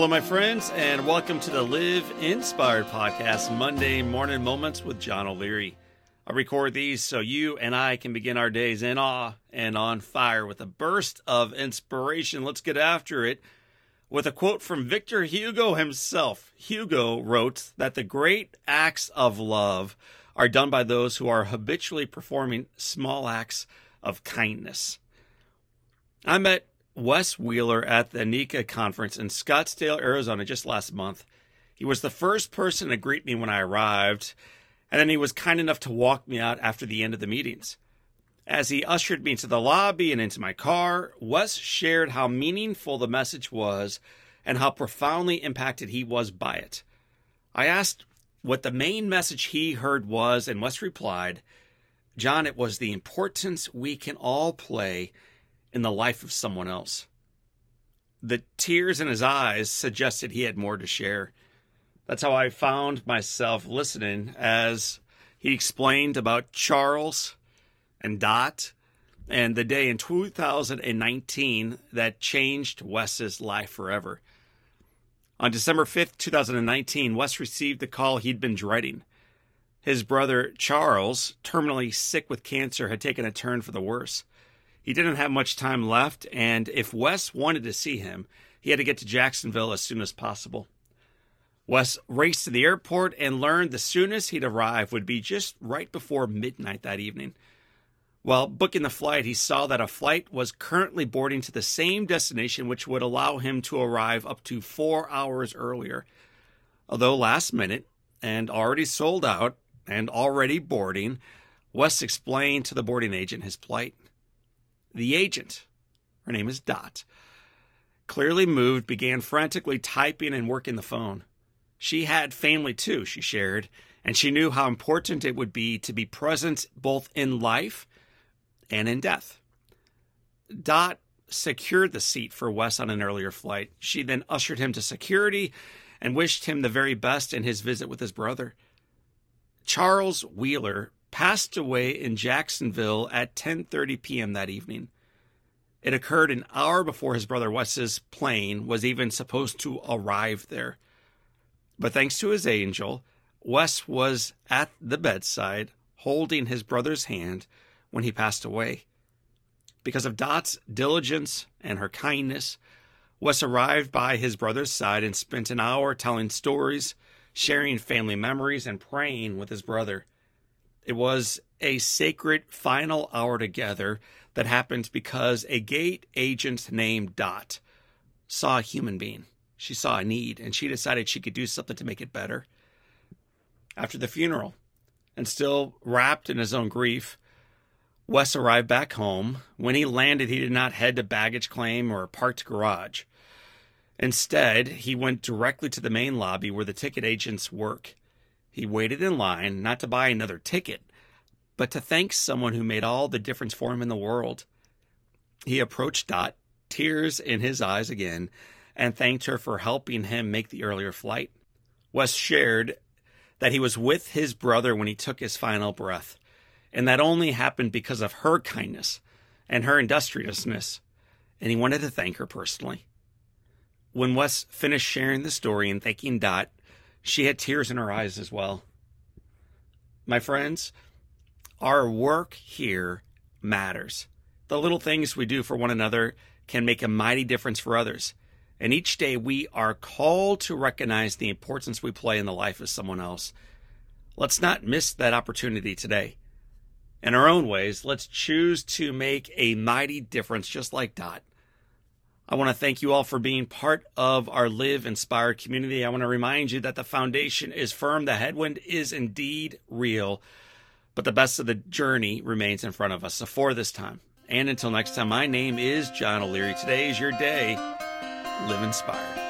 Hello, my friends, and welcome to the Live Inspired podcast, Monday Morning Moments with John O'Leary. I record these so you and I can begin our days in awe and on fire with a burst of inspiration. Let's get after it with a quote from Victor Hugo himself. Hugo wrote that the great acts of love are done by those who are habitually performing small acts of kindness. I met Wes Wheeler at the NECA conference in Scottsdale, Arizona just last month. He was the first person to greet me when I arrived, and then he was kind enough to walk me out after the end of the meetings. As he ushered me to the lobby and into my car, Wes shared how meaningful the message was and how profoundly impacted he was by it. I asked what the main message he heard was, and Wes replied, John, it was the importance we can all play in the life of someone else. The tears in his eyes suggested he had more to share. That's how I found myself listening as he explained about Charles and Dot and the day in 2019 that changed Wes's life forever. On December 5th, 2019, Wes received the call he'd been dreading. His brother Charles, terminally sick with cancer, had taken a turn for the worse. He didn't have much time left, and if Wes wanted to see him, he had to get to Jacksonville as soon as possible. Wes raced to the airport and learned the soonest he'd arrive would be just right before midnight that evening. While booking the flight, he saw that a flight was currently boarding to the same destination, which would allow him to arrive up to four hours earlier. Although last minute and already sold out and already boarding, Wes explained to the boarding agent his plight. The agent, her name is Dot, clearly moved, began frantically typing and working the phone. She had family too, she shared, and she knew how important it would be to be present both in life and in death. Dot secured the seat for Wes on an earlier flight. She then ushered him to security and wished him the very best in his visit with his brother. Charles Wheeler passed away in Jacksonville at 10:30 p.m. that evening. It occurred an hour before his brother Wes's plane was even supposed to arrive there. But thanks to his angel, Wes was at the bedside holding his brother's hand when he passed away. Because of Dot's diligence and her kindness, Wes arrived by his brother's side and spent an hour telling stories, sharing family memories, and praying with his brother. It was a sacred final hour together that happened because a gate agent named Dot saw a human being. She saw a need and she decided she could do something to make it better. After the funeral, and still wrapped in his own grief, Wes arrived back home. When he landed, he did not head to baggage claim or a parked garage. Instead, he went directly to the main lobby where the ticket agents work. He waited in line not to buy another ticket, but to thank someone who made all the difference for him in the world. He approached Dot, tears in his eyes again, and thanked her for helping him make the earlier flight. Wes shared that he was with his brother when he took his final breath. And that only happened because of her kindness and her industriousness. And he wanted to thank her personally. When Wes finished sharing the story and thanking Dot, she had tears in her eyes as well. My friends, our work here matters. The little things we do for one another can make a mighty difference for others. And each day we are called to recognize the importance we play in the life of someone else. Let's not miss that opportunity today in our own ways, let's choose to make a mighty difference just like Dot. I want to thank you all for being part of our Live Inspired community. I want to remind you that the foundation is firm, the headwind is indeed real, but the best of the journey remains in front of us. So, for this time, and until next time, my name is John O'Leary. Today is your day. Live inspired.